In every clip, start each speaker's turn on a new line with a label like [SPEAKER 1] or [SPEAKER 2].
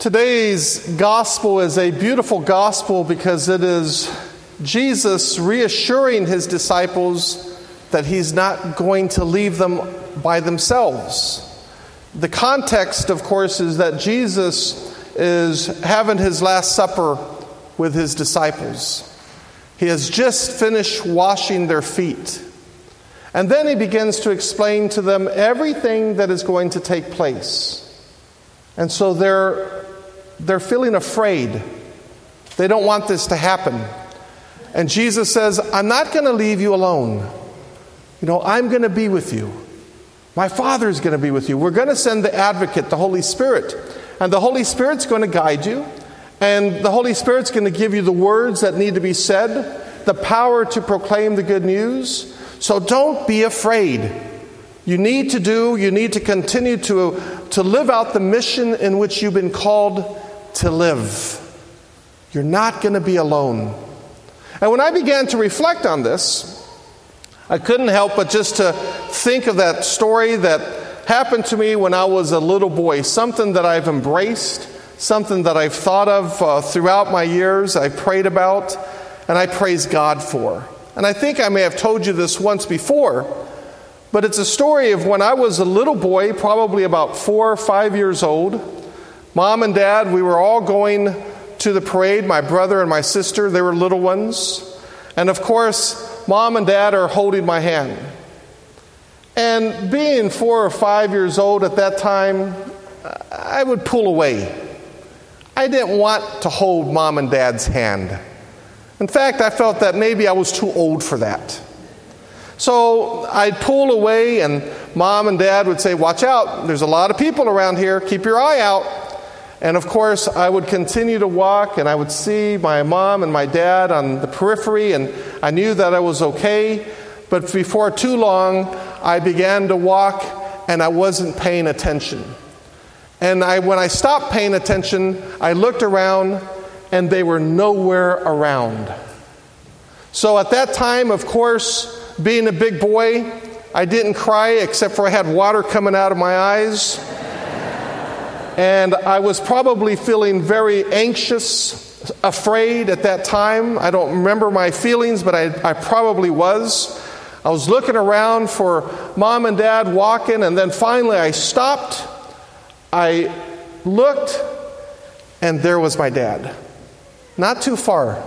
[SPEAKER 1] Today's gospel is a beautiful gospel because it is Jesus reassuring his disciples that he's not going to leave them by themselves. The context, of course, is that Jesus is having his Last Supper with his disciples. He has just finished washing their feet. And then he begins to explain to them everything that is going to take place. And so they're, they're feeling afraid. They don't want this to happen. And Jesus says, I'm not going to leave you alone. You know, I'm going to be with you. My Father is going to be with you. We're going to send the advocate, the Holy Spirit. And the Holy Spirit's going to guide you. And the Holy Spirit's going to give you the words that need to be said, the power to proclaim the good news. So don't be afraid. You need to do, you need to continue to, to live out the mission in which you've been called to live. You're not going to be alone. And when I began to reflect on this, I couldn't help but just to think of that story that happened to me when I was a little boy, something that I've embraced, something that I've thought of uh, throughout my years, I prayed about, and I praise God for. And I think I may have told you this once before, but it's a story of when I was a little boy, probably about four or five years old. Mom and dad, we were all going to the parade, my brother and my sister, they were little ones. And of course, mom and dad are holding my hand. And being four or five years old at that time, I would pull away. I didn't want to hold mom and dad's hand. In fact, I felt that maybe I was too old for that. So I'd pull away, and mom and dad would say, Watch out, there's a lot of people around here, keep your eye out. And of course, I would continue to walk, and I would see my mom and my dad on the periphery, and I knew that I was okay. But before too long, I began to walk, and I wasn't paying attention. And I, when I stopped paying attention, I looked around, and they were nowhere around. So at that time, of course, being a big boy, I didn't cry except for I had water coming out of my eyes. And I was probably feeling very anxious, afraid at that time. I don't remember my feelings, but I, I probably was. I was looking around for mom and dad walking, and then finally I stopped. I looked, and there was my dad. Not too far,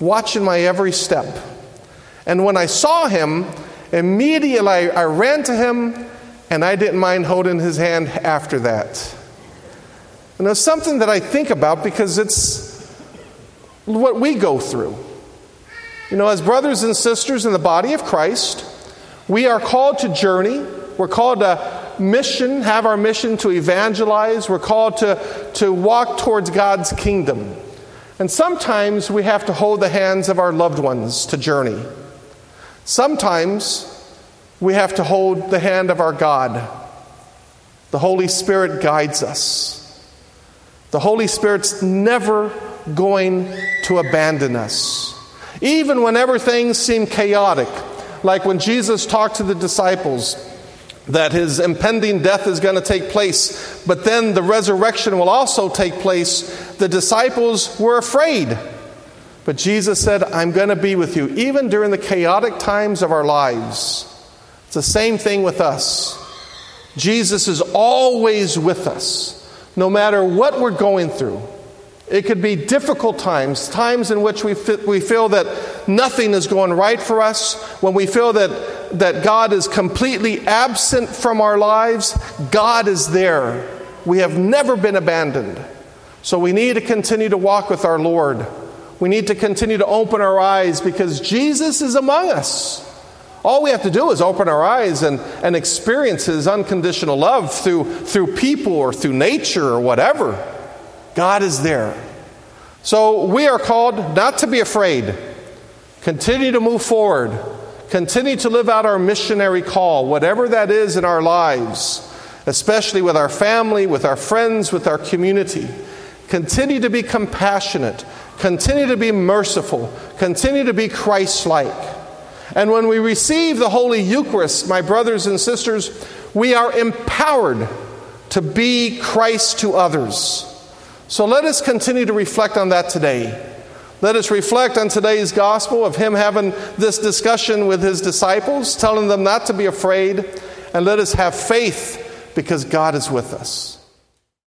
[SPEAKER 1] watching my every step. And when I saw him, immediately I ran to him, and I didn't mind holding his hand after that. And it's something that I think about because it's what we go through. You know, as brothers and sisters in the body of Christ, we are called to journey. We're called to mission, have our mission to evangelize. We're called to, to walk towards God's kingdom. And sometimes we have to hold the hands of our loved ones to journey. Sometimes we have to hold the hand of our God. The Holy Spirit guides us. The Holy Spirit's never going to abandon us. Even whenever things seem chaotic, like when Jesus talked to the disciples that his impending death is going to take place, but then the resurrection will also take place, the disciples were afraid. But Jesus said, I'm going to be with you, even during the chaotic times of our lives. It's the same thing with us. Jesus is always with us no matter what we're going through. It could be difficult times, times in which we, we feel that nothing is going right for us, when we feel that, that God is completely absent from our lives. God is there. We have never been abandoned. So we need to continue to walk with our Lord. We need to continue to open our eyes because Jesus is among us. All we have to do is open our eyes and, and experience His unconditional love through, through people or through nature or whatever. God is there. So we are called not to be afraid, continue to move forward, continue to live out our missionary call, whatever that is in our lives, especially with our family, with our friends, with our community. Continue to be compassionate, continue to be merciful, continue to be Christ like. And when we receive the Holy Eucharist, my brothers and sisters, we are empowered to be Christ to others. So let us continue to reflect on that today. Let us reflect on today's gospel of him having this discussion with his disciples, telling them not to be afraid, and let us have faith because God is with us.